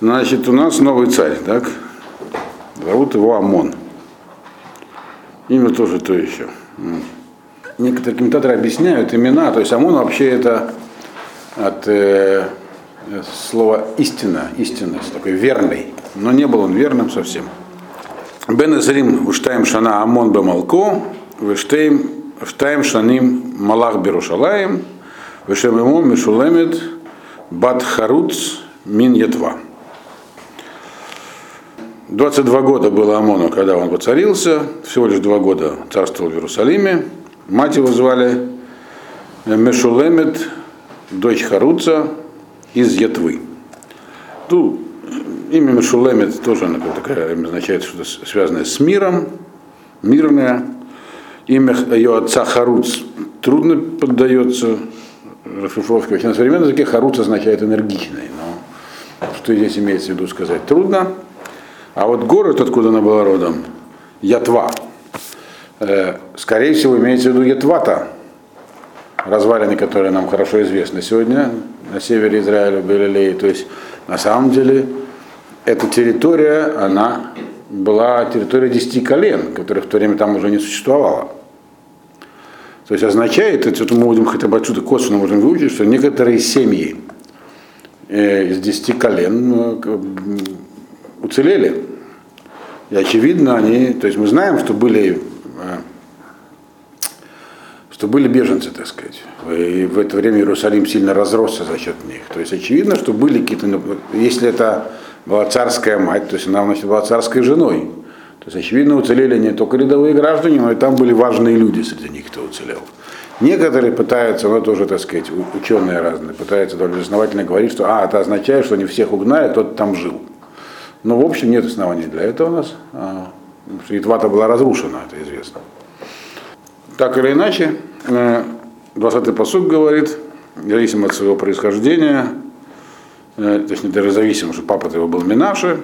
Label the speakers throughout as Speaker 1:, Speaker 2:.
Speaker 1: Значит, у нас новый царь, так? Зовут его Амон. Имя тоже то еще. Некоторые комментаторы объясняют имена, то есть Амон вообще это от э, слова истина, истинность, такой верный. Но не был он верным совсем. Бен Изрим Уштаем Шана Амон Бамалко, Уштаем Шаним Малах Берушалаем, Вешем Мишулемет Бат Харуц Мин Етва. 22 года было Амону, когда он воцарился, всего лишь два года царствовал в Иерусалиме. Мать его звали Мешулемет, дочь Харуца из Етвы. Тут имя Мешулемет тоже она такая, означает что-то связанное с миром, мирное. Имя ее отца Харуц трудно поддается расшифровке. Вообще на современном языке Харуц означает энергичный, но что здесь имеется в виду сказать трудно. А вот город, откуда она была родом, Ятва, э, скорее всего, имеется в виду Ятвата, развалины, которые нам хорошо известны сегодня на севере Израиля, Галилеи. То есть, на самом деле, эта территория, она была территория десяти колен, которых в то время там уже не существовало. То есть означает, это мы будем хотя бы отсюда косвенно можем выучить, что некоторые семьи э, из десяти колен э, уцелели. И очевидно, они, то есть мы знаем, что были, э, что были беженцы, так сказать. И в это время Иерусалим сильно разросся за счет них. То есть очевидно, что были какие-то, ну, если это была царская мать, то есть она значит, была царской женой. То есть, очевидно, уцелели не только рядовые граждане, но и там были важные люди среди них, кто уцелел. Некоторые пытаются, ну тоже, так сказать, ученые разные, пытаются довольно основательно говорить, что а, это означает, что они всех угнали, тот там жил. Но в общем нет оснований для этого у нас. А, Итвата была разрушена, это известно. Так или иначе, 20-й э, посуд говорит, зависимо от своего происхождения, э, то есть не зависимо, что папа его был Минаши,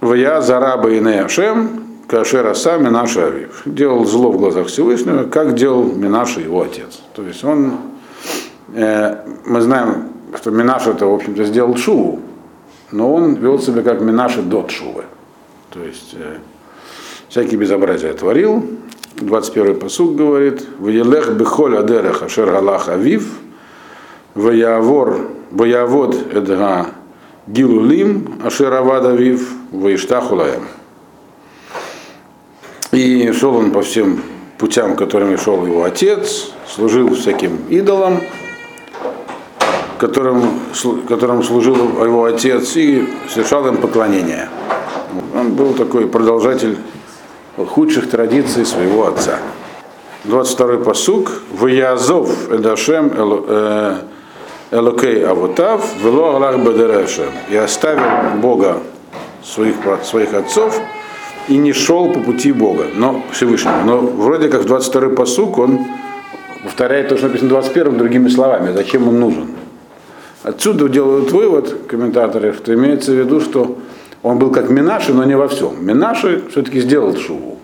Speaker 1: Вая зараба и Неашем, Кашера сам Минаша Авив. Делал зло в глазах Всевышнего, как делал Минаша его отец. То есть он, э, мы знаем, что Минаша это, в общем-то, сделал Шуву, но он вел себя как Минаша до. То есть э, всякие безобразия творил. 21-й посуд говорит, «Ваелех бехоль адерех ашер галах авив, ваявор, ваявод эдга гилулим ашер авад авив, ваиштахулаем». И шел он по всем путям, которыми шел его отец, служил всяким идолам, которым, которым служил его отец, и совершал им поклонение. Он был такой продолжатель худших традиций своего отца. 22-й посук. Ваязов Эдашем э, Элокей Авотав, Вело Аллах Бадерешем. И оставил Бога своих, своих отцов и не шел по пути Бога, но Всевышнего. Но вроде как в 22-й посук он повторяет то, что написано в 21-м другими словами. Зачем он нужен? Отсюда делают вывод комментаторы, что имеется в виду, что он был как Минаши, но не во всем. Минаши все-таки сделал шуву.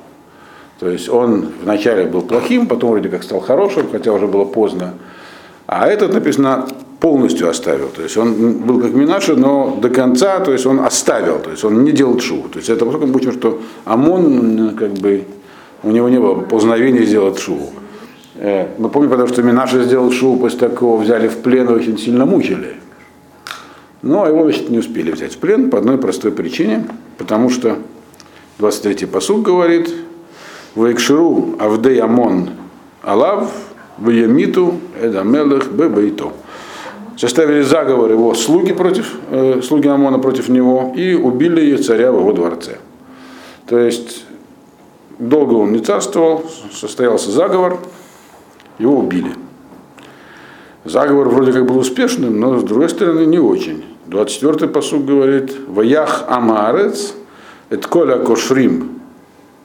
Speaker 1: То есть он вначале был плохим, потом вроде как стал хорошим, хотя уже было поздно. А этот написано полностью оставил. То есть он был как Минаши, но до конца, то есть он оставил, то есть он не делал шуву. То есть это поскольку мы учим, что Амон, как бы, у него не было познавения сделать шуву. Э, мы помним, потому что Минаша сделал шоу, после такого взяли в плен очень сильно мучили. Но его значит, не успели взять в плен по одной простой причине, потому что 23-й посуд говорит, Вайкширу Авдей Амон Алав Ваямиту Эдамелых Бебейто. Составили заговор его слуги против, э, слуги Амона против него и убили царя в его дворце. То есть долго он не царствовал, состоялся заговор, его убили. Заговор вроде как был успешным, но с другой стороны не очень. 24-й посуд говорит, «Ваях амарец, эт коля кошрим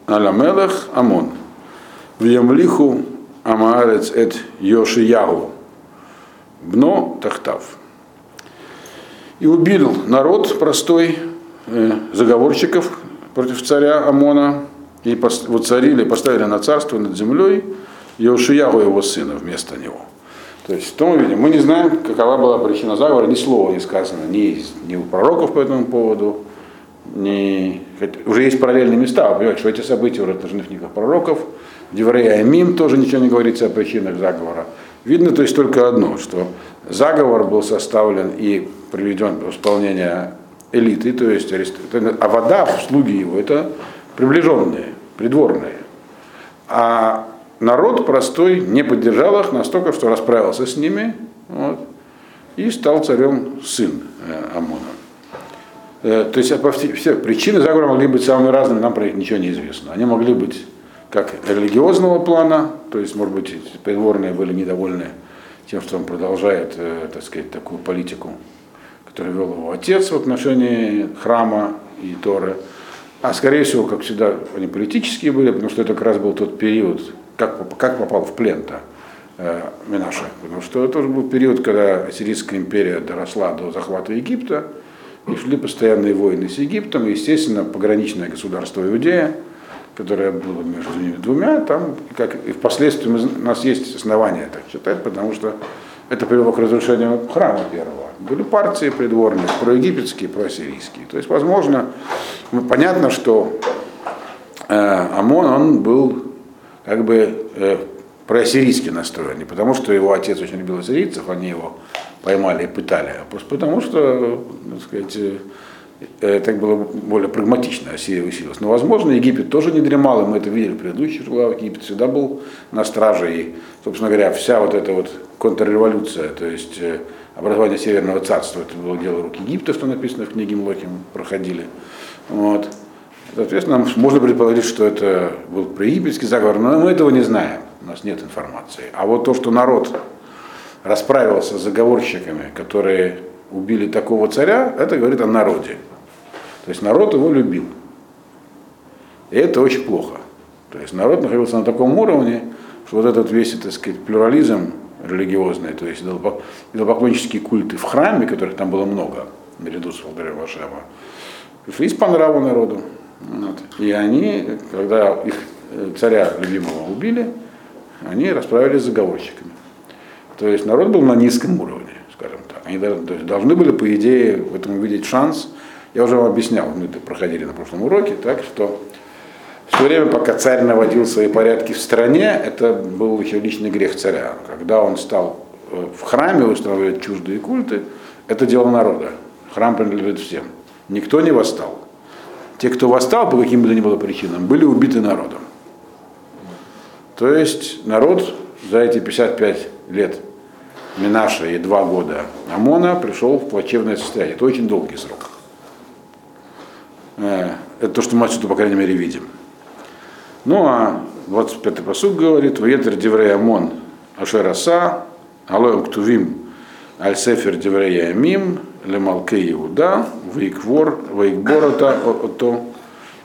Speaker 1: аламелах амон, вьямлиху амарец эт йошиягу, бно тахтав». И убил народ простой, э, заговорщиков против царя Амона, и воцарили, поставили на царство над землей, Иошиягу его сына вместо него. То есть в том виде мы не знаем, какова была причина заговора, ни слова не сказано, ни, ни у пророков по этому поводу, ни... Уже есть параллельные места, вы понимаете, что эти события уже отражены книгах пророков, в Деврея Амим тоже ничего не говорится о причинах заговора. Видно то есть только одно, что заговор был составлен и приведен в исполнение элиты, то есть а вода, слуги его, это приближенные, придворные. А народ простой не поддержал их настолько, что расправился с ними вот, и стал царем сын э, Амона. Э, то есть все причины заговора могли быть самыми разными, нам про них ничего не известно. Они могли быть как религиозного плана, то есть, может быть, придворные были недовольны тем, что он продолжает, э, так сказать, такую политику, которую вел его отец в отношении храма и Торы. А скорее всего, как всегда, они политические были, потому что это как раз был тот период, как, как попал в плен-то э, Минаша. Потому что это тоже был период, когда Ассирийская империя доросла до захвата Египта, и шли постоянные войны с Египтом, и, естественно, пограничное государство Иудея, которое было между ними двумя, там, как и впоследствии у нас есть основания так считать, потому что это привело к разрушению храма первого. Были партии придворные, проегипетские, проассирийские. То есть, возможно, ну, понятно, что э, ОМОН, он был как бы э, проассирийски настроен, не потому что его отец очень любил ассирийцев, они его поймали и пытали, а просто потому что, так сказать, э, так было более прагматично, Ассирия усилилась. Но, возможно, Египет тоже не дремал, и мы это видели в предыдущих главах, Египет всегда был на страже, и, собственно говоря, вся вот эта вот контрреволюция, то есть э, образование Северного царства, это было дело рук Египта, что написано в книге Млохим, проходили. Вот. Соответственно, можно предположить, что это был проегипетский заговор, но мы этого не знаем, у нас нет информации. А вот то, что народ расправился с заговорщиками, которые убили такого царя, это говорит о народе. То есть народ его любил. И это очень плохо. То есть народ находился на таком уровне, что вот этот весь, так сказать, плюрализм религиозный, то есть идолопоклоннические культы в храме, которых там было много, наряду с Волгарем Вашева, пришлись по нраву народу. Вот. И они, когда их э, царя любимого убили, они расправились с заговорщиками. То есть народ был на низком уровне, скажем так. Они должны были, по идее, в этом увидеть шанс. Я уже вам объяснял, мы это проходили на прошлом уроке, так что в то время, пока царь наводил свои порядки в стране, это был еще личный грех царя. Когда он стал э, в храме устраивать чуждые культы, это дело народа. Храм принадлежит всем. Никто не восстал. Те, кто восстал по каким бы то ни было причинам, были убиты народом. То есть народ за эти 55 лет Минаша и два года Амона пришел в плачевное состояние. Это очень долгий срок. Э, это то, что мы отсюда, по крайней мере, видим. Ну а 25-й посуд говорит, «Ваетер деврей Амон ашераса, алоем ктувим аль сефер деврей амим, лемалке Иуда, вейкборота ото,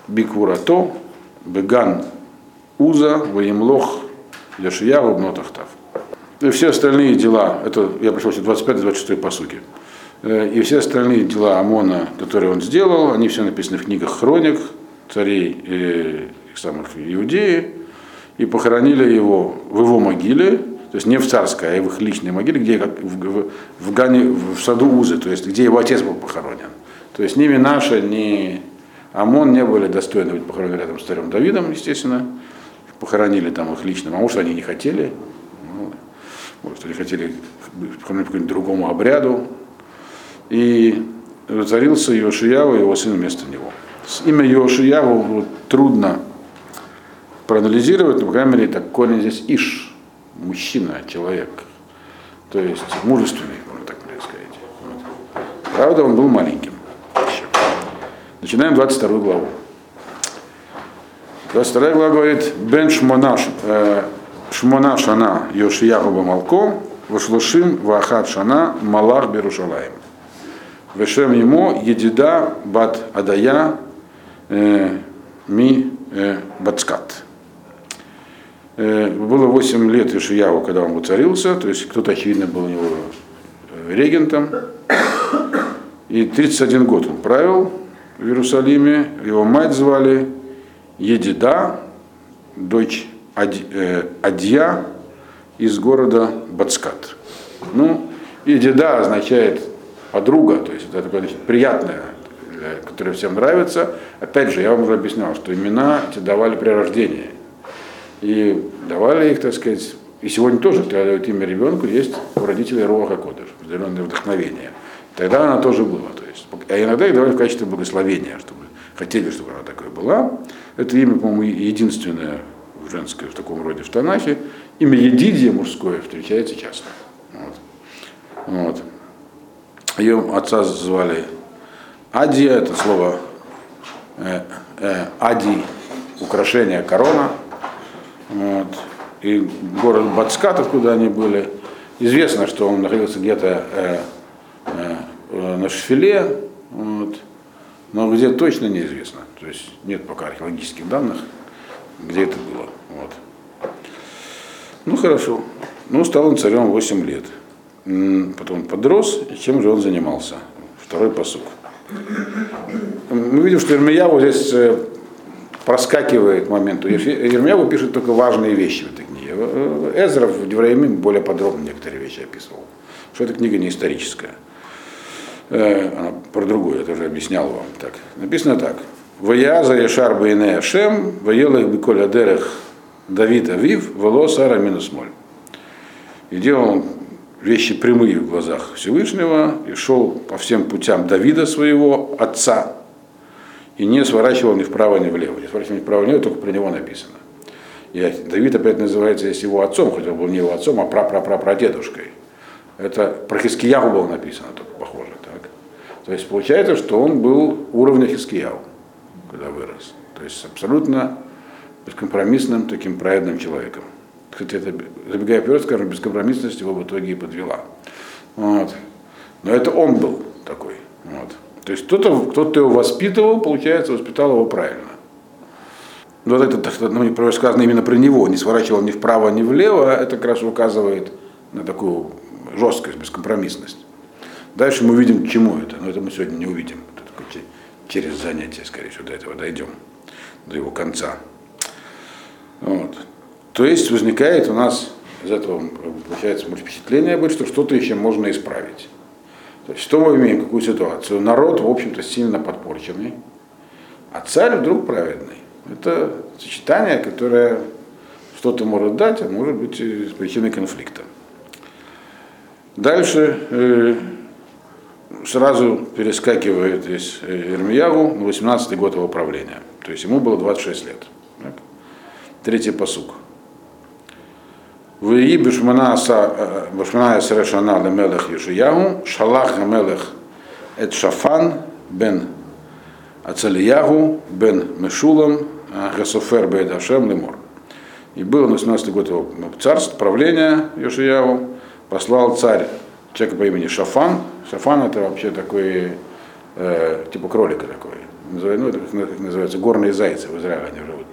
Speaker 1: биквурато, беган уза, ваимлох, яшияву, бнотахтав». И все остальные дела, это я пришел 25-26 посуки, э, и все остальные дела Амона, которые он сделал, они все написаны в книгах хроник, царей э, самых Иудеи, и похоронили его в его могиле, то есть не в царской, а в их личной могиле, где в, в, в, Гане, в саду Узы, то есть где его отец был похоронен. То есть ни Минаша, ни Амон не были достойны быть похоронены рядом с царем Давидом, естественно. Похоронили там их личным, а может они не хотели. Ну, может, они хотели похоронить по какому-нибудь другому обряду. И воцарился Йошияву и его сын вместо него. Имя Йошияву трудно проанализировать, но, по крайней мере, так корень здесь Иш, мужчина, человек. То есть мужественный, можно так сказать. Вот. Правда, он был маленьким. Начинаем 22 главу. 22 глава говорит, Бен Шмонаш, э, Шмона Шана Йошияху Бамалко, Вашлушим Вахат Шана Малах Берушалаем. Вешем ему Едида Бат Адая э, Ми э, Бацкат. Э, было 8 лет Ишияву, когда он воцарился, то есть кто-то, очевидно, был у него э, регентом. И 31 год он правил в Иерусалиме. Его мать звали Едида, дочь э, Адья из города Бацкат. Ну, и деда означает подруга, то есть это такое значит, приятное, которое всем нравится. Опять же, я вам уже объяснял, что имена эти давали при рождении. И давали их, так сказать, и сегодня тоже, когда дают имя ребенку, есть у родителей Роха Кодыш, определенное вдохновение. Тогда она тоже была. То есть, а иногда их давали в качестве благословения, чтобы хотели, чтобы она такой была. Это имя, по-моему, единственное женское в таком роде в Танахе. Имя Едидия мужское встречается часто. Вот. Вот. Ее отца звали Адия, это слово э, э, Ади, украшение, корона. Вот. И город Бацкат, откуда они были. Известно, что он находился где-то э, э, на Шфиле, вот. но где точно неизвестно. То есть нет пока археологических данных, где это было. Вот. Ну хорошо. Ну, стал он царем 8 лет. Потом подрос, чем же он занимался? Второй посук. Мы видим, что Ермияву здесь э, проскакивает момент. Ермияву пишет только важные вещи в этой книге. Э, Эзра в Девраимим более подробно некоторые вещи описывал. Что эта книга не историческая. Э, она про другую, я тоже объяснял вам. Так. Написано так. Ваяза Яшар Байне Ашем, Ваелах Биколя Дерех Давид Авив, Волосара минус моль. И делал вещи прямые в глазах Всевышнего и шел по всем путям Давида своего отца и не сворачивал ни вправо, ни влево. Не сворачивал ни вправо, ни влево, только про него написано. И Давид опять называется здесь его отцом, хотя он был не его отцом, а прапрапрапрадедушкой. Это про Хискиягу было написано, только похоже. Так? То есть получается, что он был уровня Хискиягу когда вырос. То есть абсолютно бескомпромиссным таким праведным человеком. Кстати, это, забегая вперед, скажем, бескомпромиссность его в итоге и подвела. Вот. Но это он был такой. Вот. То есть кто-то кто его воспитывал, получается, воспитал его правильно. Вот это ну, сказано именно про него, не сворачивал ни вправо, ни влево, а это как раз указывает на такую жесткость, бескомпромиссность. Дальше мы увидим, к чему это, но это мы сегодня не увидим через занятие, скорее всего, до этого дойдем, до его конца. Вот. То есть возникает у нас из этого, получается, впечатление что что-то еще можно исправить. То есть что мы имеем, какую ситуацию? Народ, в общем-то, сильно подпорченный, а царь вдруг праведный. Это сочетание, которое что-то может дать, а может быть с причиной конфликта. Дальше э, сразу перескакивает здесь Ирмиягу на 18 год его правления. То есть ему было 26 лет. Так? Третий посук. Вии бешмана срешана лемелех Ешиягу, шалах мелех эт шафан бен Ацалиягу бен Мешулам Гасофер бен Ашем лемор. И было на 18 год его царства, правления Йошиягу, послал царь человека по имени Шафан. Шафан это вообще такой, э, типа кролика такой. Ну, это как называется, горные зайцы в Израиле они живут.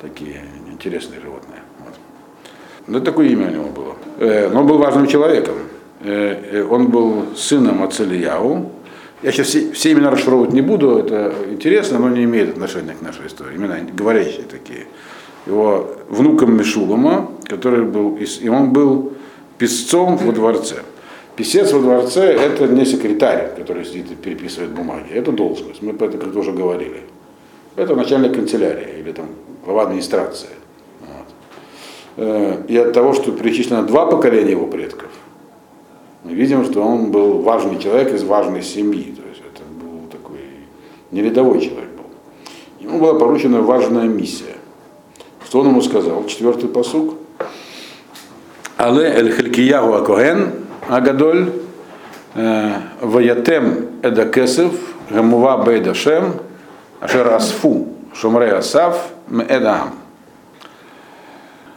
Speaker 1: Такие интересные животные. Ну, такое имя у него было. Э, но он был важным человеком. Э, э он был сыном Ацелияу. Я сейчас все, все имена расшифровывать не буду, это интересно, но не имеет отношения к нашей истории. Имена говорящие такие. Его внуком Мишулама, который был, и он был писцом во дворце. Писец во дворце – это не секретарь, который сидит и переписывает бумаги. Это должность. Мы про это как-то уже говорили. Это начальник канцелярии или там глава администрации. Э, и от того, что перечислено два поколения его предков, мы видим, что он был важный человек из важной семьи. То есть это был такой не человек был. Ему была поручена важная миссия. Что он ему сказал? Четвертый посуг. Але эль Хелькиягу Акоэн Агадоль, э, Ваятем Эдакесев, Гамува Бейдашем, Ашер Асфу, Шумре Асав, Эдам.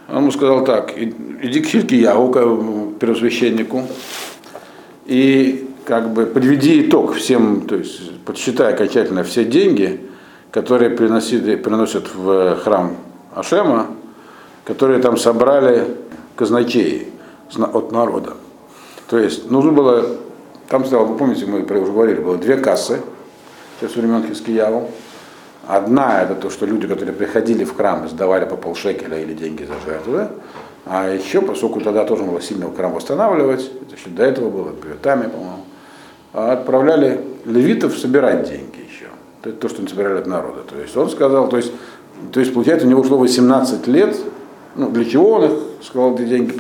Speaker 1: Он ему сказал так, иди к Хилькиягу, к первосвященнику, и как бы подведи итог всем, то есть подсчитай окончательно все деньги, которые приносили, приносят в храм Ашема, которые там собрали казначеи от народа. То есть нужно было, там стало, вы помните, мы уже говорили, было две кассы, сейчас времен Хискияву. Одна это то, что люди, которые приходили в храм сдавали по полшекеля или деньги за жертвы, А еще, поскольку тогда тоже было сильно храм восстанавливать, это еще до этого было, певитами, по-моему, отправляли левитов собирать деньги еще. Это то, что они собирали от народа. То есть он сказал, то есть, то есть получается, у него ушло 18 лет, ну, для чего он их сказал эти деньги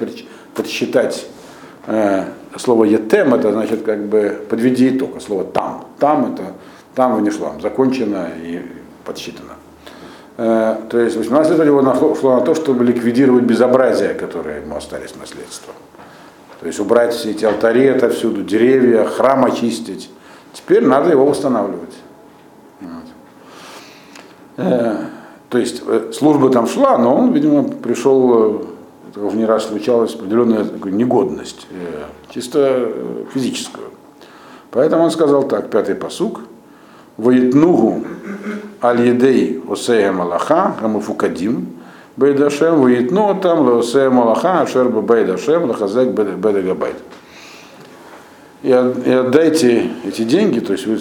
Speaker 1: подсчитать? Э, слово етем это значит как бы подведи итог, а слово там. Там это там внешлам, закончено и подсчитано. Э, то есть 18 лет у него ушло на то, чтобы ликвидировать безобразия, которые ему остались наследством. То есть убрать все эти алтари отовсюду, деревья, храм очистить. Теперь надо его восстанавливать. Вот. Э, то есть э, служба там шла, но он, видимо, пришел, уже не раз случалось, определенная негодность, чисто физическую. Поэтому он сказал так, пятый посук – Воитнугу аль-едей осея малаха, амуфукадим, бейдашем, воитну там леосея малаха, ашер бейдашем, лахазек бедагабайт. И отдайте эти деньги, то есть вы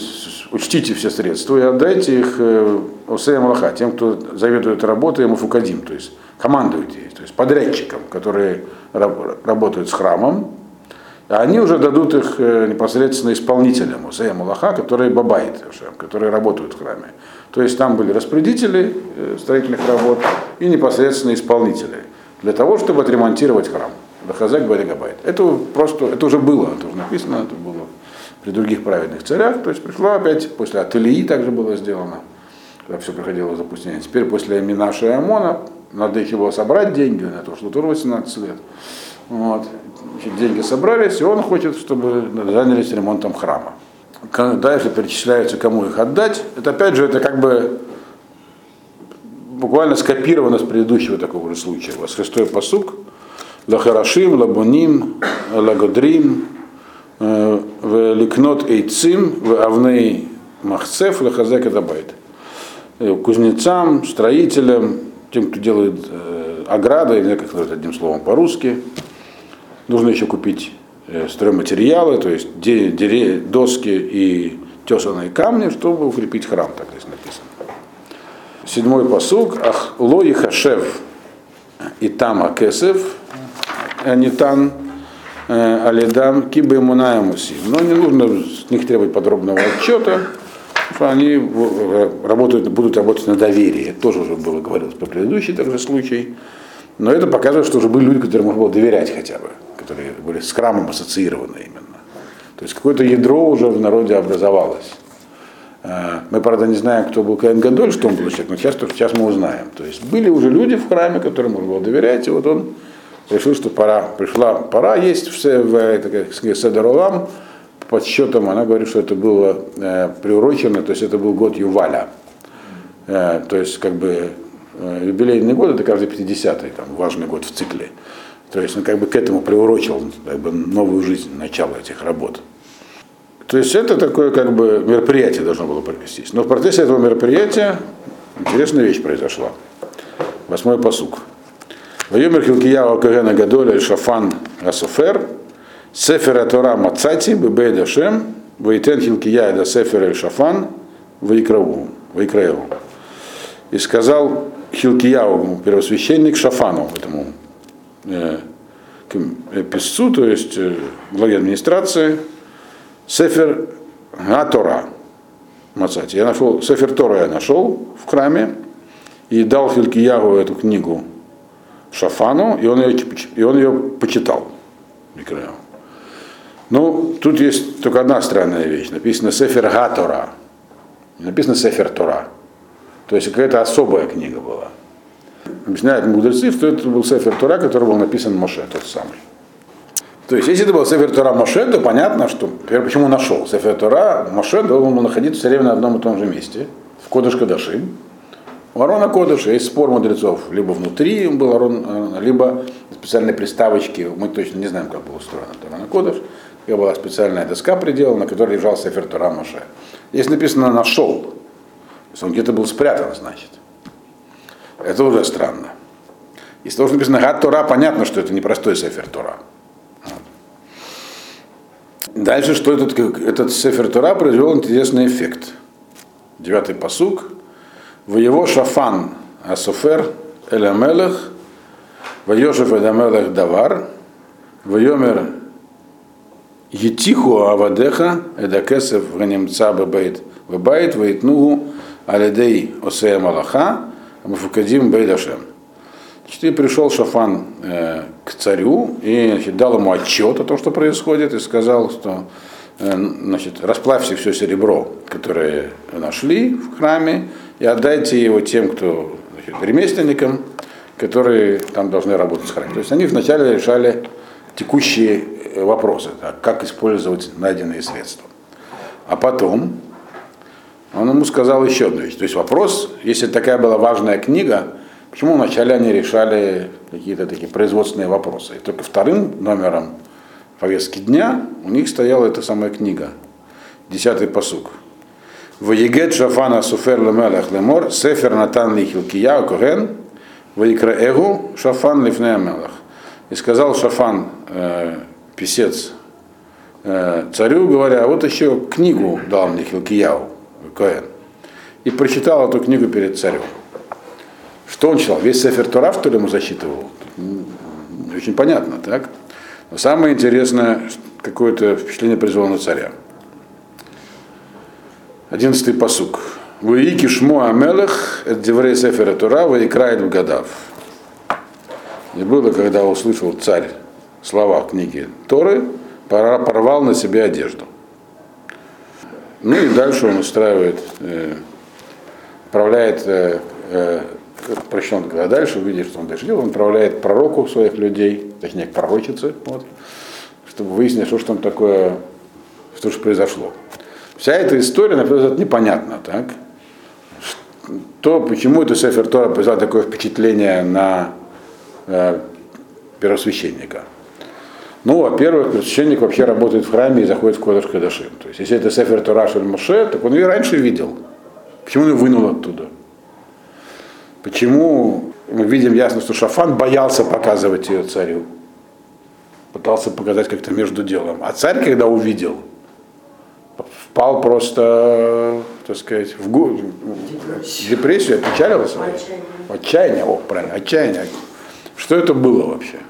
Speaker 1: учтите все средства и отдайте их э, Осея Малаха, тем, кто заведует работой, Муфукадим, то есть командуйте, то есть подрядчикам, которые работают с храмом, а они уже дадут их э, непосредственно исполнителям, Усея Малаха, которые бабайт, которые работают в храме. То есть там были распорядители э, строительных работ и непосредственно исполнители, для того, чтобы отремонтировать храм. Дахазак Баригабайт. Это просто, это уже было, это уже написано, это было при других праведных царях. То есть пришло опять, после Ателии также было сделано, когда все приходило в запустение. Теперь после Минаша и Амона надо еще было собрать деньги на то, что тоже 18 лет. Вот. Деньги собрались, и он хочет, чтобы занялись ремонтом храма. Дальше перечисляется, кому их отдать. Это опять же, это как бы буквально скопировано с предыдущего такого же случая. У вас шестой посук. Лахарашим, Лабуним, Лагодрим, э, в Ликнот Эйцим, в Авней Махцев, Лахазек Эдабайт. Э, кузнецам, строителям, тем, кто делает э, ограды, или как сказать одним словом по-русски, Нужно еще купить э, стройматериалы, то есть доски и тесаные камни, чтобы укрепить храм, так здесь написано. Седьмой посуг. Ах, лои хашев и там кесев, анитан э, алидам кибы мунаемуси. Но не нужно с них требовать подробного отчета, что они работают, будут работать на доверии. Это тоже уже было говорилось по предыдущий также случай. Но это показывает, что уже были люди, которым можно было доверять хотя бы которые были с храмом ассоциированы именно. То есть какое-то ядро уже в народе образовалось. Э, мы, правда, не знаем, кто был Каин Гадоль, что он был человек, но сейчас, сейчас мы узнаем. То есть были уже люди в храме, которым можно было доверять, и вот он решил, что пора, пришла пора есть в, в Седоролам, по подсчетам она говорит, что это было э, приурочено, то есть это был год Юваля. Э, то есть как бы э, юбилейный год, это каждый 50-й, там, важный год в цикле. То есть он как бы к этому приурочил как бы, новую жизнь, начало этих работ. То есть это такое как бы мероприятие должно было провестись. Но в процессе этого мероприятия интересная вещь произошла. Восьмой посук. Вайомер Хилкияу Кагена Гадоля Шафан Асофер, Сефера Тора Мацати, Бебей Дашем, Вайтен Хилкия да Сефер Шафан, Вайкраву, Вайкраеву. И сказал Хилкияу, первосвященник Шафану, этому писцу, то есть э, главе администрации, Сефер Гатора Мацати. Я нашел, Сефер Тора я нашел в храме и дал Хилкиягу эту книгу Шафану, и он ее, и он ее почитал. Ну, тут есть только одна странная вещь. Написано Сефер Гатора. Написано Сефер Тора. То есть какая-то особая книга была объясняют мудрецы, что это был Сефер Тора, который был написан Моше, тот самый. То есть, если это был Сефер Тора Моше, то понятно, что, например, почему нашел. Сефер Тора Моше должен был находиться все время на одном и том же месте, в Кодыш Кадашим. У Арона Кодыша есть спор мудрецов, либо внутри был Арон, э, либо специальные приставочки, мы точно не знаем, как был устроен Арона Кодыш, и была специальная доска предела, на которой лежал Сефер Тора Моше. Здесь написано «нашел», то есть он где-то был спрятан, значит. Это уже странно. Если тоже написано Гад Тора, понятно, что это не простой Сефер Тора. Дальше, что этот, этот Сефер Тора произвел интересный эффект. Девятый посук. В его шафан Асофер Элямелех Вайошев Эдамелех Давар, Вайомер Етиху Авадеха Эдакесев Ганемца Бабайт Бабайт Вайтнугу Алидей Осея Малаха Мафукадим Бейдашем. Значит, и пришел Шафан э, к царю и значит, дал ему отчет о том, что происходит, и сказал, что э, значит, расплавьте все серебро, которое нашли в храме, и отдайте его тем, кто значит, ремесленникам, которые там должны работать с храмом. То есть они вначале решали текущие э, вопросы, как использовать найденные средства. А потом он ему сказал еще одну вещь. То есть вопрос, если такая была важная книга, почему вначале они решали какие-то такие производственные вопросы. И только вторым номером повестки дня у них стояла эта самая книга, десятый посук. Ваегет Шафана Суфер Лемелех Лемор, Сефер Натан Лихилкия Коген, Ваикра Эгу Шафан Лифнея Мелах. И сказал Шафан, э, писец, э, царю, говоря, вот еще книгу дал мне Хилкияу, Коэн. И прочитал эту книгу перед царем. Что он читал? Весь Сефер Тора, что ли, ему засчитывал? Очень понятно, так? Но самое интересное, какое-то впечатление произвело на царя. Одиннадцатый посук. Ваики шмо амелех, это деврей Сефера Тора, ваикрает в гадав. И было, когда услышал царь слова книги Торы, порвал на себе одежду. Ну и дальше он устраивает, э, отправляет, э, э, когда дальше, увидишь, что он дальше делает, он отправляет пророку своих людей, точнее, к пророчице, вот, чтобы выяснить, что же там такое, что же произошло. Вся эта история, на первый взгляд, непонятна, так? То, почему это Сефер Тора произвела такое впечатление на э, первосвященника. Ну, во-первых, священник вообще работает в храме и заходит в Кодыш Кадашим. То есть, если это Сефер Тураш или Моше, так он ее раньше видел. Почему он ее вынул оттуда? Почему мы видим ясно, что Шафан боялся показывать ее царю? Пытался показать как-то между делом. А царь, когда увидел, впал просто, так сказать, в, гу... в депрессию, опечалился. Отчаяние. Отчаяние, о, правильно, отчаяние. Что это было вообще?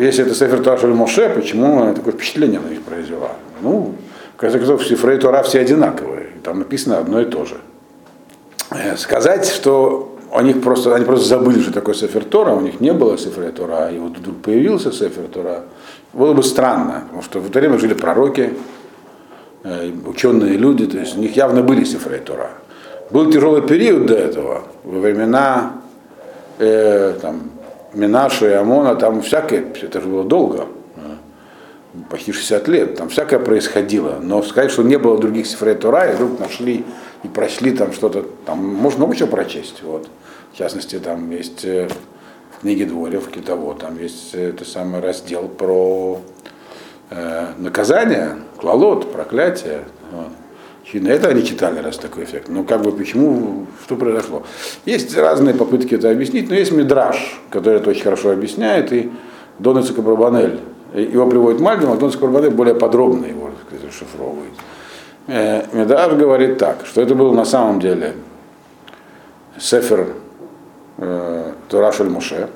Speaker 1: Если это Сефер Туаш или Моше, почему она такое впечатление на них произвела? Ну, в конце концов, Сифрей Тора все одинаковые. Там написано одно и то же. Э, сказать, что у них просто, они просто забыли, что такое Сефер Тора, у них не было Сефер Тора, и вот вдруг появился Сефер Тора, было бы странно, потому что в это время жили пророки, э, ученые люди, то есть у них явно были Сефер Тора. Был тяжелый период до этого, во времена э, там, Минаша и Амона, там всякое, это же было долго, почти 60 лет, там всякое происходило. Но сказать, что не было других сифрей Тора, и вдруг нашли и прочли там что-то, там можно много чего прочесть. Вот. В частности, там есть э, в книге Дворев, Китово, там есть э, это самый раздел про э, наказание, клалот, проклятие. Вот. И на это они читали, раз такой эффект. Ну, как бы почему, что произошло? Есть разные попытки это объяснить, но есть Мидраш, который это очень хорошо объясняет, и Дон Ицекабрабанель, его приводит Мальбим, а Дон Ицекабрабанель более подробно его расшифровывает. Э, Мидраш говорит так, что это был на самом деле Сефер э, Турашель Муше,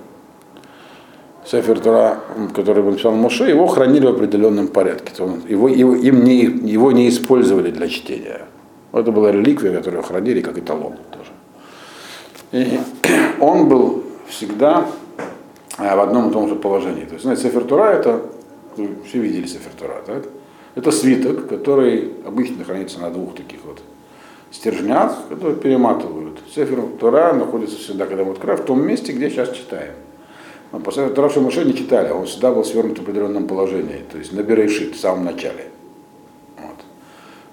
Speaker 1: Сефер Тора, который написал Моше, его хранили в определенном порядке. Его, его, им не, его не использовали для чтения. Это была реликвия, которую хранили как эталон тоже. И он был всегда э, в одном и том же положении. То есть, знаете, Сефер Тора это, все видели Сефер Тора, так? Это свиток, который обычно хранится на двух таких вот стержнях, которые перематывают. Сефер Тора находится всегда, когда мы открываем, в том месте, где сейчас читаем. После этого Раша Муше не читали, он всегда был свернут в определенном положении, то есть на Берешит, в самом начале. Вот.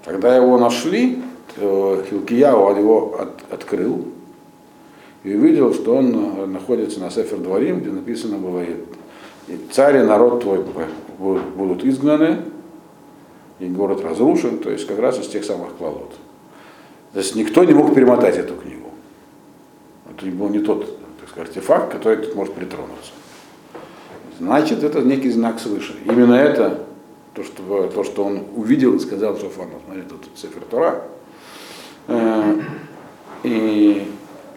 Speaker 1: Когда его нашли, то Хилкияу его от, открыл и увидел, что он находится на Сефер Дворим, где написано было и царь и народ твой будут изгнаны, и город разрушен, то есть как раз из тех самых клалот. То есть никто не мог перемотать эту книгу. Это был не тот артефакт, который тут может притронуться. Значит, это некий знак свыше. Именно это, то, что, то, что он увидел и сказал Шафану, смотри, тут цифра Тора. Э, и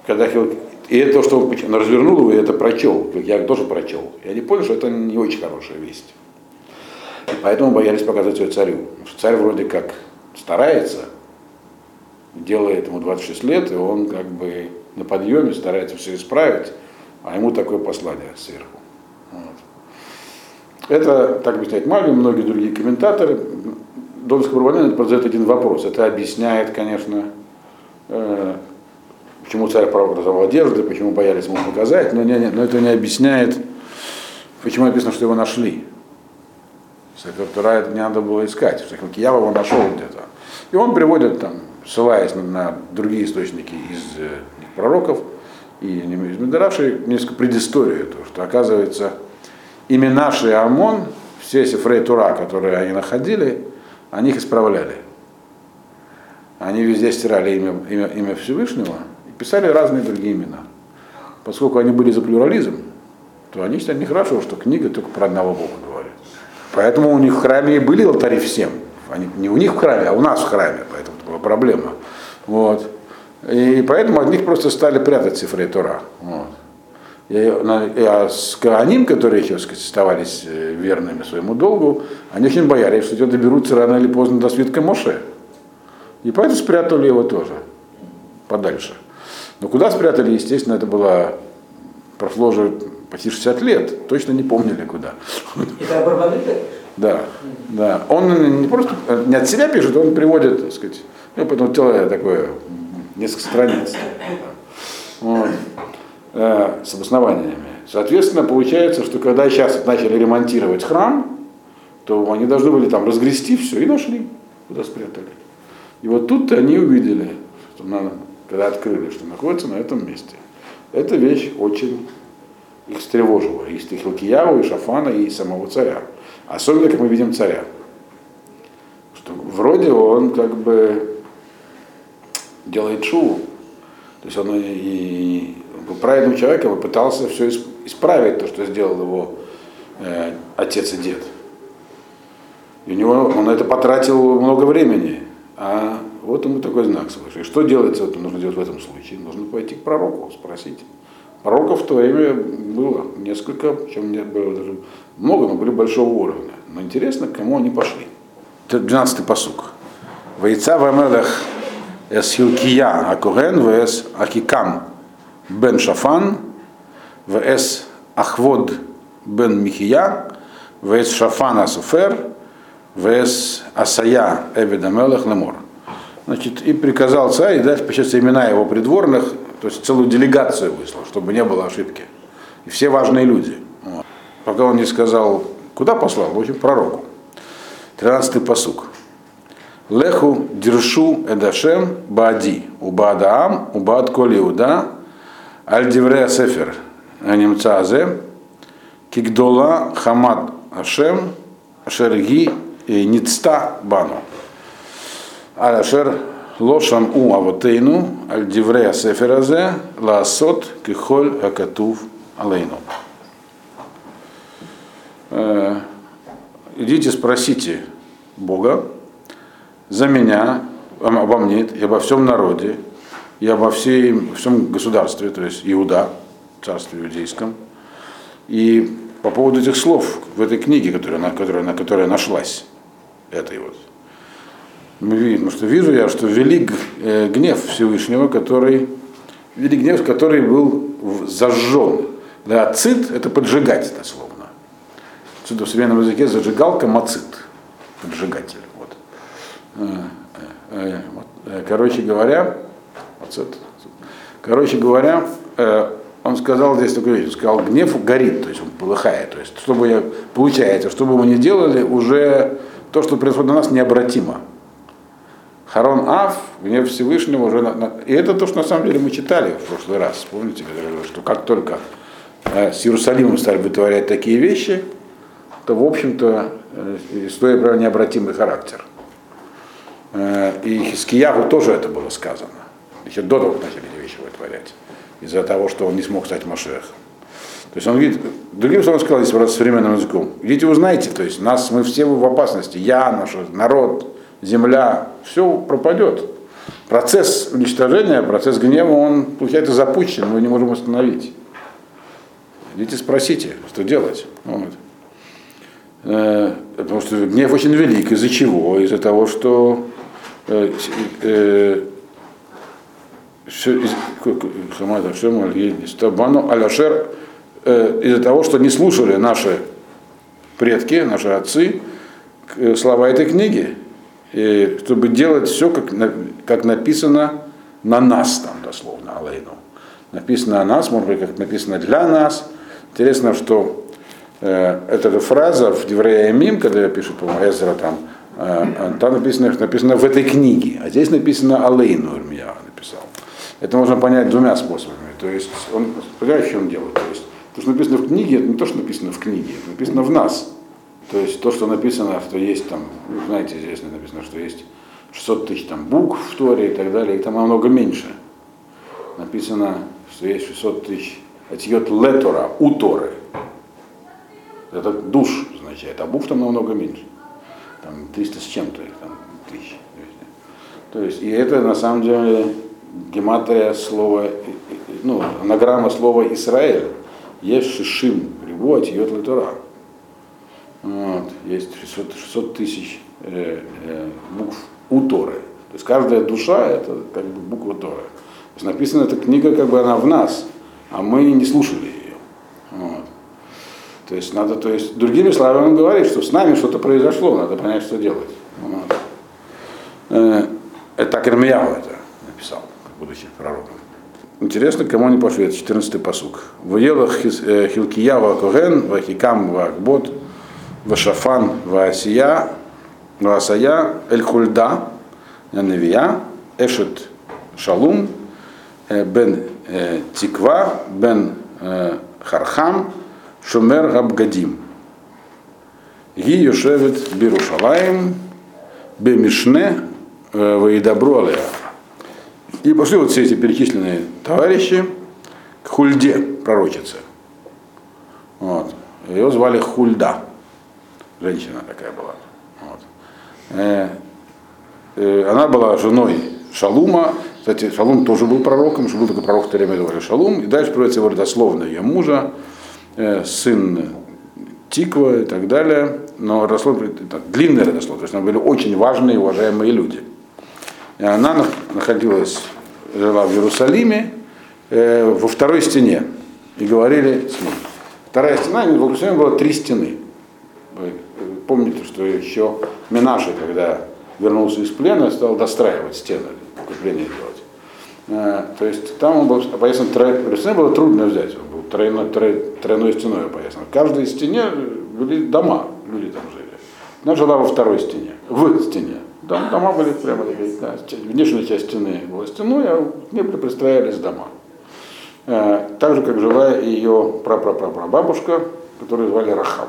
Speaker 1: когда И это, что он развернул его, и это прочел. Я тоже прочел. Я не понял, что это не очень хорошая весть. И поэтому боялись показать ее царю. Что царь вроде как старается, делает ему 26 лет, и он как бы на подъеме старается все исправить, а ему такое послание сверху. Вот. Это, так объясняет Мави, многие другие комментаторы. Донский Барбанин задает один вопрос. Это объясняет, конечно, э, почему царь разорвал одежды, почему боялись ему показать, но, не, не, но это не объясняет, почему написано, что его нашли. Сефер Тура не надо было искать, Хилкияв его нашел где-то. И он приводит там, ссылаясь на, на другие источники из э, пророков и из Медраши, несколько предысторию, то, что оказывается имена Шиамон, все сефрей Тура, которые они находили, они их исправляли. Они везде стирали имя, имя, имя Всевышнего и писали разные другие имена. Поскольку они были за плюрализм, то они считали нехорошо, что книга только про одного Бога говорит. Поэтому у них в храме и были алтари всем. Они, не у них в храме, а у нас в храме, поэтому это была проблема. Вот. И поэтому от них просто стали прятать цифры Тора. Вот. И, а с Кааним, которые еще сказать, оставались э, верными своему долгу, они очень боялись, что доберутся рано или поздно до свитка Моше. И поэтому спрятали его тоже подальше. Но куда спрятали, естественно, это было прошло уже почти 60 лет, точно не помнили куда. Это Да, да. Он не просто не от себя пишет, он приводит, так сказать, ну, потом целое такое, несколько страниц. Вот. Э, с обоснованиями. Соответственно, получается, что когда сейчас начали ремонтировать храм, то они должны были там разгрести все и нашли, куда спрятали. И вот тут они увидели, что надо, когда открыли, что находится на этом месте. Эта вещь очень их встревожила. И Стихилкияву, и Шафана, и самого царя. Особенно, как мы видим царя. Что вроде он как бы делает шоу. То есть он и был праведным человеком и пытался все исправить, то, что сделал его э, отец и дед. И у него он это потратил много времени. А вот ему такой знак свыше. И что делается, вот нужно делать в этом случае? Нужно пойти к пророку, спросить. Пророков в то время было несколько, причем не было даже много, но были большого уровня. Но интересно, к кому они пошли. 12-й посук. Вайца вамелех эс Хилкия Акуген вэс Акикам бен Шафан вэс Ахвод бен Михия вэс Шафан Асуфер вс Асая Эбедамелах Лемор. Значит, и приказал царь, дальше почему имена его придворных, то есть целую делегацию выслал, чтобы не было ошибки. И все важные люди. Вот. Пока он не сказал, куда послал, в общем, пророку. Тринадцатый посук. Леху диршу эдашем баади, убадаам, убад коли иуда, аль диврея сефер, немца азе, кигдола хамад ашем, ашерги ницта бану. Алашер лошам у авотейну аль диврея сеферазе лаасот кихоль хакатув алейну. Э, идите спросите Бога за меня, обо мне и обо всем народе, и обо всей, всем государстве, то есть Иуда, царстве иудейском, и по поводу этих слов в этой книге, которая, которая, которая нашлась этой вот. Мы видим, что вижу я, что велик э, гнев Всевышнего, который, велик гнев, который был зажжен. Да, цит это поджигать дословно. Отсюда в современном языке зажигалка мацит, поджигатель. Вот. Э, э, короче говоря. Короче говоря, он сказал здесь такую вещь, он сказал, гнев горит, то есть он полыхает. То есть, чтобы я, получается, что бы мы ни делали, уже то, что происходит на нас, необратимо. Харон Аф, гнев Всевышнего уже... На, и это то, что на самом деле мы читали в прошлый раз. Помните, что как только э, с Иерусалимом стали вытворять такие вещи, то, в общем-то, э, история про необратимый характер. Э, и Хискиягу тоже это было сказано. Еще до того, как начали эти вещи вытворять. Из-за того, что он не смог стать Машехом. То есть он видит, другим словом сказал, если с современным языком, идите узнаете, то есть нас, мы все в опасности, я, наш народ, земля, все пропадет. процесс уничтожения, процесс гнева, он, получается, запущен, мы не можем остановить. Идите спросите, что делать. Вот. Э, потому что гнев очень велик. Из-за чего? Из-за того, что э, э, Аляшер из-за того, что не слушали наши предки, наши отцы слова этой книги, чтобы делать все, как, как написано на нас, там дословно, Алейну. Написано о нас, может быть, как написано для нас. Интересно, что э, эта фраза в Деврея Мим, когда я пишу, по Эзра, там, э, там написано, написано в этой книге, а здесь написано Алейну Ирмия написал. Это можно понять двумя способами. То есть, он, понимаешь, что он делает? То есть, то, что написано в книге, это не то, что написано в книге, это написано в нас. То есть то, что написано, что есть там, вы знаете, известно написано, что есть 600 тысяч там букв в Торе и так далее, и там намного меньше. Написано, что есть 600 тысяч отьет летора, у Торы. Это душ означает, а букв там намного меньше. Там 300 с чем-то там тысяч. То есть, и это на самом деле гематрия слова, ну, анаграмма слова Израиль. Есть шишим, реву, отьет летора. Вот, есть 600, 600 тысяч э, э, букв у Торы. То есть каждая душа это как бы буква Торы. То есть написана эта книга, как бы она в нас, а мы не слушали ее. Вот. То есть надо, то есть, другими словами он говорит, что с нами что-то произошло, надо понять, что делать. Э, это так Ирмияу это написал, будучи пророком. Интересно, кому они пошли, это 14-й посук. В елах э, Хилкиява Коген, Вахикам Вахбот, Вашафан Ваасия, Ваасая, Эль-Хульда, Навия, Эшет Шалум, Бен Тиква, Бен Хархам, Шумер Габгадим. Ги Йошевет Бирушалаем, Бемишне, Ваидабру Алея. И пошли вот все эти перечисленные товарищи к Хульде, пророчице. Вот. Ее звали Хульда женщина такая была. Вот. Э, э, она была женой Шалума, кстати, Шалум тоже был пророком, что был такой пророк, который говорил Шалум, и дальше приводится его родословно ее мужа, э, сын Тиква и так далее, но родословно, это длинный родословно, то есть они были очень важные, уважаемые люди. И она находилась, жила в Иерусалиме, э, во второй стене, и говорили с ней. Вторая стена, в Иерусалиме было три стены помните, что еще Минаши, когда вернулся из плена, стал достраивать стены, укрепления делать. Э, то есть там он был опоясан тройной, было трудно взять, тройной, трой, тройной стеной опоясан. В каждой стене были дома, люди там жили. Она жила во второй стене, в стене. Там дома были прямо такие, да, внешняя часть стены была стеной, а к ней пристраивались дома. Э, так же, как жила ее прапрапрапрабабушка, которую звали Рахав.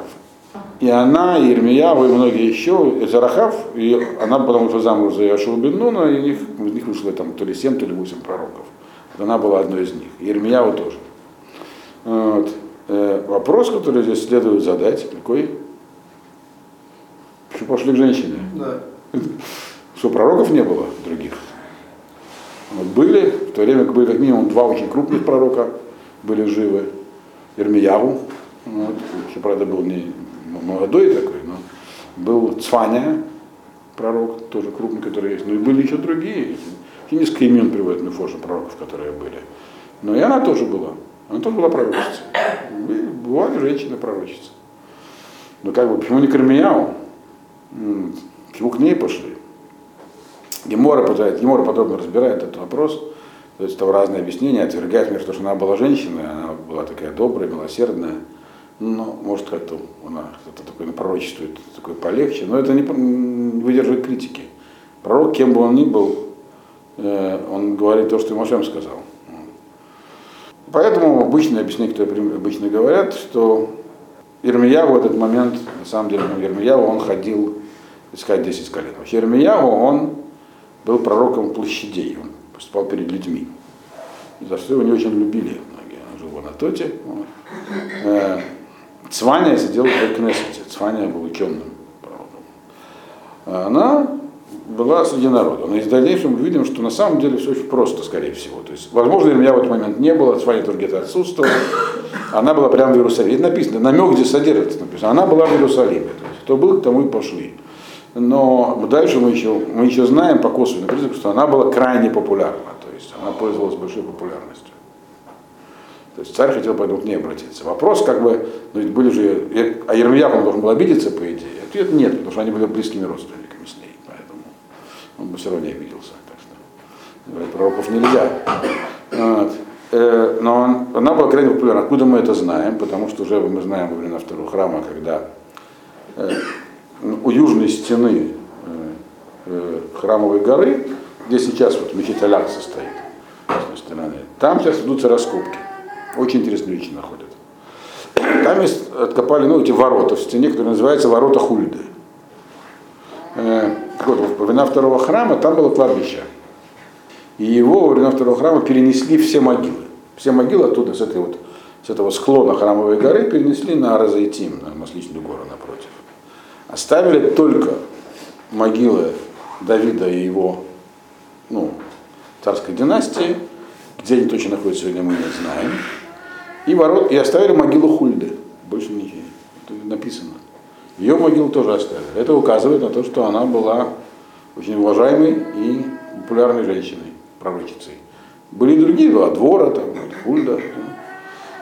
Speaker 1: И она, и Ирмияу, и многие еще, Зарахав, и она потом вышла замуж за Яшуа бен Нуна, и них, из них вышло там то ли 7, то ли 8 пророков. Она была одной из них. И Ирмияу тоже. Вот. Э, вопрос, который здесь следует задать, какой? Что пошли к женщине? Да. Что пророков не было других? Вот были, в то время были как минимум два очень крупных пророка были живы. Ирмияву, вот, что, правда, был не, молодой такой, но был Цваня, пророк, тоже крупный, который есть. Ну и были еще другие. И несколько имен приводят Мефоша пророков, которые были. Но и она тоже была. Она тоже была пророчица. И бывали женщины-пророчицы. Но как бы, почему не Кармияу? Почему к ней пошли? Гемора, пытает, Гемора подробно разбирает этот вопрос. То есть там разные объяснения, отвергает мне, что она была женщиной, она была такая добрая, милосердная ну, может, как-то она что-то такое пророчествует, такое полегче, но это не выдерживает критики. Пророк, кем бы он ни был, э, он говорит то, что Машем сказал. Поэтому обычные объяснения, кто обычно говорят, что Ирмияву в этот момент, на самом деле, Ирмияву, он ходил искать 10 колен. Вообще Ирмияву, он был пророком площадей, он поступал перед людьми. За что его не очень любили многие. Он жил в Анатоте. Вот. Э, Цвания сидел в Кнессете. Цвания был ученым. Она была среди народа. Но из дальнейшего мы видим, что на самом деле все очень просто, скорее всего. То есть, возможно, меня в этот момент не было, Свани тоже где-то отсутствовала. Она была прямо в Иерусалиме. Написано, намек где содержится написано. Она была в Иерусалиме. То есть, кто был, к тому и пошли. Но дальше мы еще, мы еще знаем по косвенным признакам, что она была крайне популярна. То есть она пользовалась большой популярностью. То есть царь хотел поэтому к ней обратиться. Вопрос, как бы, ну ведь были же, а Ермияк он должен был обидеться, по идее. Ответ нет, потому что они были близкими родственниками он бы все равно не обиделся. Так что пророков нельзя. Вот. Э, но он, она была крайне популярна. Откуда мы это знаем? Потому что уже мы знаем во времена второго храма, когда э, у южной стены э, храмовой горы, где сейчас вот мечеть Алякса стоит, с той стороны, там сейчас ведутся раскопки. Очень интересные вещи находят. Там есть, откопали ну, эти ворота в стене, которые называются ворота Хульды. Э, вот, во времена второго храма там было кладбище. И его во времена второго храма перенесли все могилы. Все могилы оттуда, с, этой вот, с этого склона храмовой горы, перенесли на Розайтим, на Масличную гору напротив. Оставили только могилы Давида и его ну, царской династии, где они точно находятся сегодня, мы не знаем. И, ворот, и оставили могилу Хульды. Больше ничего. Это написано. Ее могилу тоже оставили. Это указывает на то, что она была очень уважаемой и популярной женщиной, пророчицей. Были другие, была Двора, там, Хульда.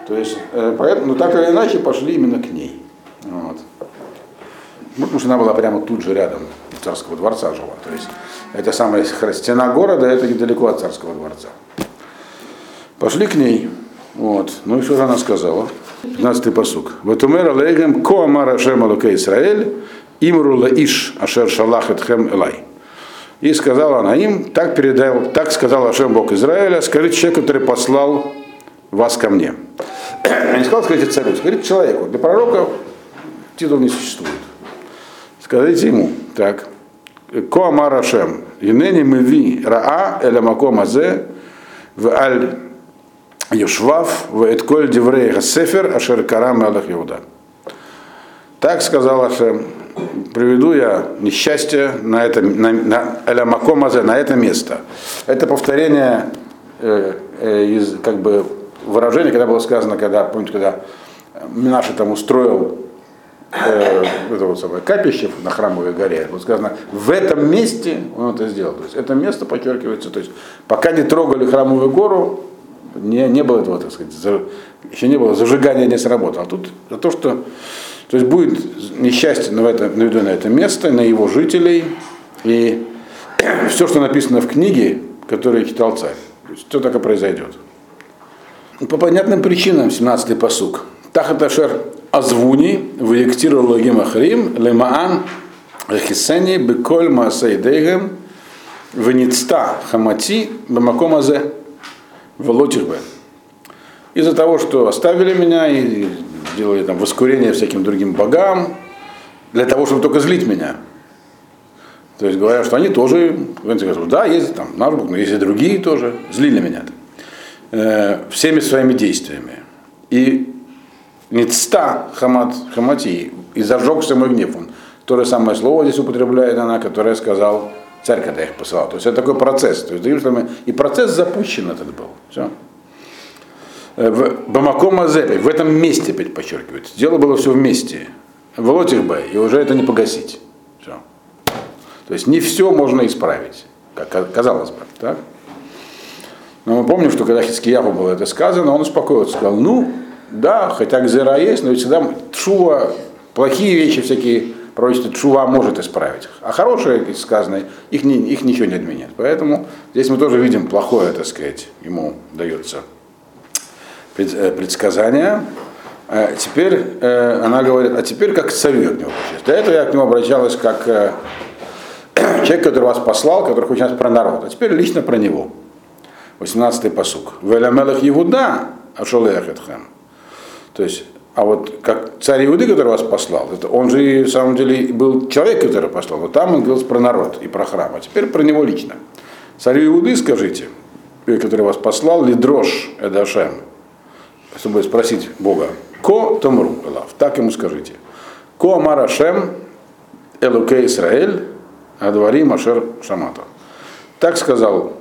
Speaker 1: То есть, э, поэтому, но так или иначе пошли именно к ней. Вот. Ну, потому что она была прямо тут же рядом царского дворца жила. То есть это самая стена города, это недалеко от царского дворца. Пошли к ней. Вот. Ну и что же она сказала? 15-й посук. Ватумер алейгем ко амар Ашем алуке Исраэль, имру иш ашер шалах этхем элай. И сказала она им, так передал, так сказал Ашем Бог Израиля, скажите человеку, который послал вас ко мне. Не сказал, скажите царю, скажите человеку. Для пророка титул не существует. Скажите ему, так, Ко амар Ашем, Юнени меви раа эля маком азе в аль Юшвав в Этколь Деврей Сефер Ашер Карам Аллах Иуда. Так сказал Ашем, приведу я несчастье на это, на, на, на, это место. Это повторение э, э, из как бы выражения, когда было сказано, когда, помните, когда Минаша там устроил э, это вот самое капище на храмовой горе, вот сказано, в этом месте он это сделал. То есть это место подчеркивается, то есть пока не трогали храмовую гору, не, не было этого, так сказать, за, еще не было, зажигания не сработало. А тут за то, что то есть будет несчастье на это, наведу на это место, на его жителей, и все, что написано в книге, которую читал царь, все так и произойдет. По понятным причинам, 17-й посук. Тахаташер Азвуни, Ваектиру Логим Ахрим, Лемаан, Рехисени, Беколь Маасайдейгем, Веницта Хамати, Бамакомазе, Волотихбе. Из-за того, что оставили меня и делали там воскурение всяким другим богам, для того, чтобы только злить меня. То есть говорят, что они тоже, в да, есть там наш Бог, но есть и другие тоже, злили меня э, всеми своими действиями. И Ницта хамат, хамати, и зажегся мой гнев. Он то же самое слово здесь употребляет она, которое сказал царь, когда их посылал. То есть это такой процесс. То есть, и процесс запущен этот был. Все. Э, в Бамакома Зепе, в этом месте, опять подчеркивается. Дело было все вместе. В Лотихбе, и уже это не погасить. Все. То есть не все можно исправить, как казалось бы. Так? Но мы помним, что когда Хискияху было это сказано, он успокоился, сказал, ну, да, хотя Гзера есть, но ведь всегда Шува, плохие вещи всякие пророчество Чува может исправить. А хорошие, сказанные, их, не, их ничего не отменит. Поэтому здесь мы тоже видим плохое, так сказать, ему дается э, предсказание. А теперь э, она говорит, а теперь как я к нему обращаюсь. До этого я к нему обращалась как э, человек, который вас послал, который хочет нас про народ. А теперь лично про него. 18-й посук. Велямелах Иуда, Ашолеахетхем. То есть а вот как царь Иуды, который вас послал, это он же на самом деле был человек, который послал. Вот там он говорил про народ и про храм. А теперь про него лично. Царю Иуды скажите, который вас послал, ли дрожь Эдашем, чтобы спросить Бога, ко томру, так ему скажите. Ко марашем элуке Исраэль, Адварим Ашер Шамата. Так сказал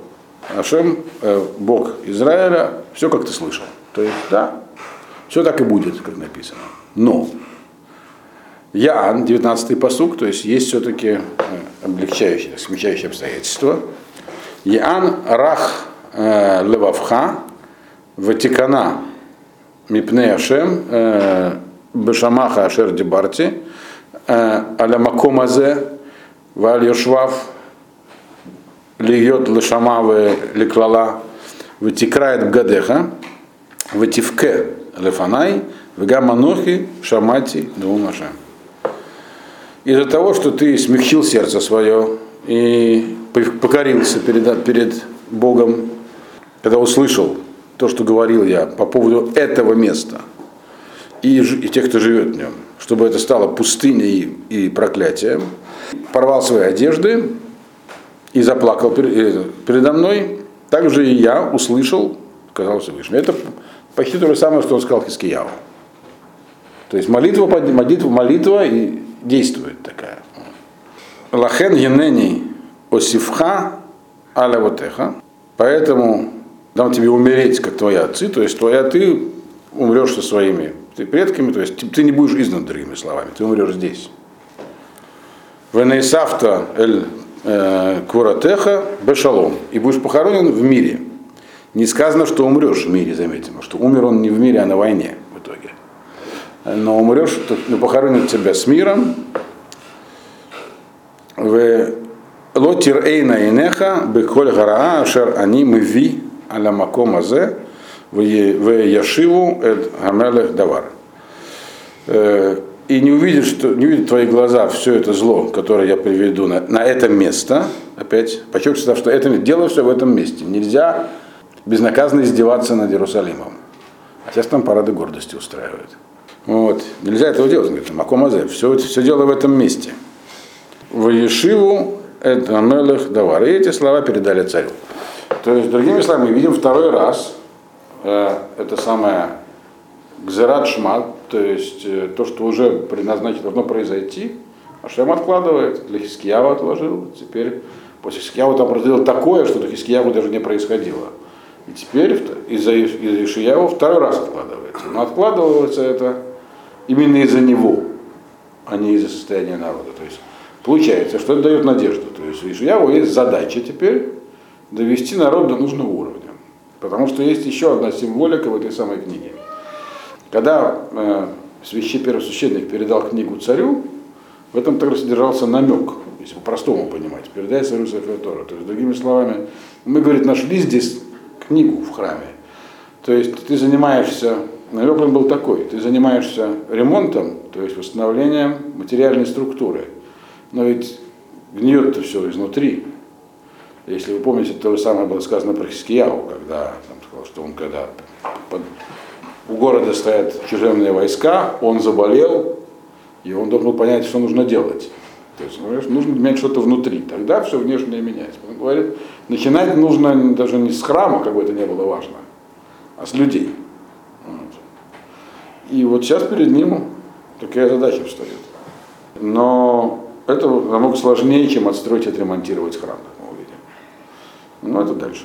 Speaker 1: Ашем, э, Бог Израиля, все как ты слышал. То есть, да, все так и будет, как написано. Но Ян, 19-й посук, то есть есть все-таки э, облегчающие, смягчающие обстоятельства. Ян Рах э, Левавха, Ватикана Мипне Ашем, э, Бешамаха Ашер Дебарти, Аля Макомазе, Валь Йошвав, Льет Лешамавы Леклала, Ватикрает Бгадеха, Вативке Лефанай, Вегаманохи Шамати Думашем. Из-за того, что ты смягчил сердце свое и покорился перед, перед Богом, когда услышал то, что говорил я по поводу этого места и, и тех, кто живет в нем, чтобы это стало пустыней и проклятием, порвал свои одежды и заплакал передо мной, также и я услышал, сказал Всевышний. Это почти то же самое, что он сказал Хискияу. То есть молитва, молитва, молитва и действует такая. Лахен Енени Осифха Аля Вотеха. Поэтому дам тебе умереть, как твои отцы, то есть твоя ты умрешь со своими предками, то есть ты не будешь изгнан, другими словами, ты умрешь здесь. Венейсафта эль э, куратеха бешалом. И будешь похоронен в мире. Не сказано, что умрешь в мире, заметим, что умер он не в мире, а на войне в итоге. Но умрешь, но похоронят тебя с миром. В лотир эйна инеха беколь гараа ашер они мыви аля маком азе в яшиву эд гамелех давар. Э, и не увидят, что, не увидят твои глаза все это зло, которое я приведу на, на это место, опять подчеркиваю, что это дело все в этом месте. Нельзя безнаказанно издеваться над Иерусалимом. А сейчас там парады гордости устраивают. Вот. Нельзя этого делать. Говорит, Макомазе, все, все дело в этом месте. В Ешиву это Мелех Давар. И эти слова передали царю. То есть, другими словами, мы видим второй раз э, это самое Гзерат Шмат, то есть э, то, что уже предназначено, должно произойти, а Шем откладывает, для Хискиява отложил, теперь после Хискиява там произошло такое, что до Хискиява даже не происходило. И теперь из-за из Ишиява второй раз откладывается. Но откладывается это именно из-за него, а не из-за состояния народа. То есть получается, что это дает надежду. То есть у Ишияву есть задача теперь довести народ до нужного уровня. Потому что есть еще одна символика в этой самой книге. Когда э, свящи, первосвященник передал книгу царю, в этом также содержался намек, если по-простому понимать, передай царю Сефер То есть, другими словами, мы, говорит, нашли здесь книгу в храме. То есть ты занимаешься, намек он был такой, ты занимаешься ремонтом, то есть восстановлением материальной структуры. Но ведь гниет-то все изнутри. Если вы помните, то же самое было сказано про Хискияу, когда там, сказал, что он когда под у города стоят чужеземные войска, он заболел, и он должен был понять, что нужно делать. То есть нужно менять что-то внутри, тогда все внешнее меняется. Он говорит, начинать нужно даже не с храма, как бы это не было важно, а с людей. Вот. И вот сейчас перед ним такая задача встает. Но это намного сложнее, чем отстроить и отремонтировать храм, как мы увидим. Но это дальше.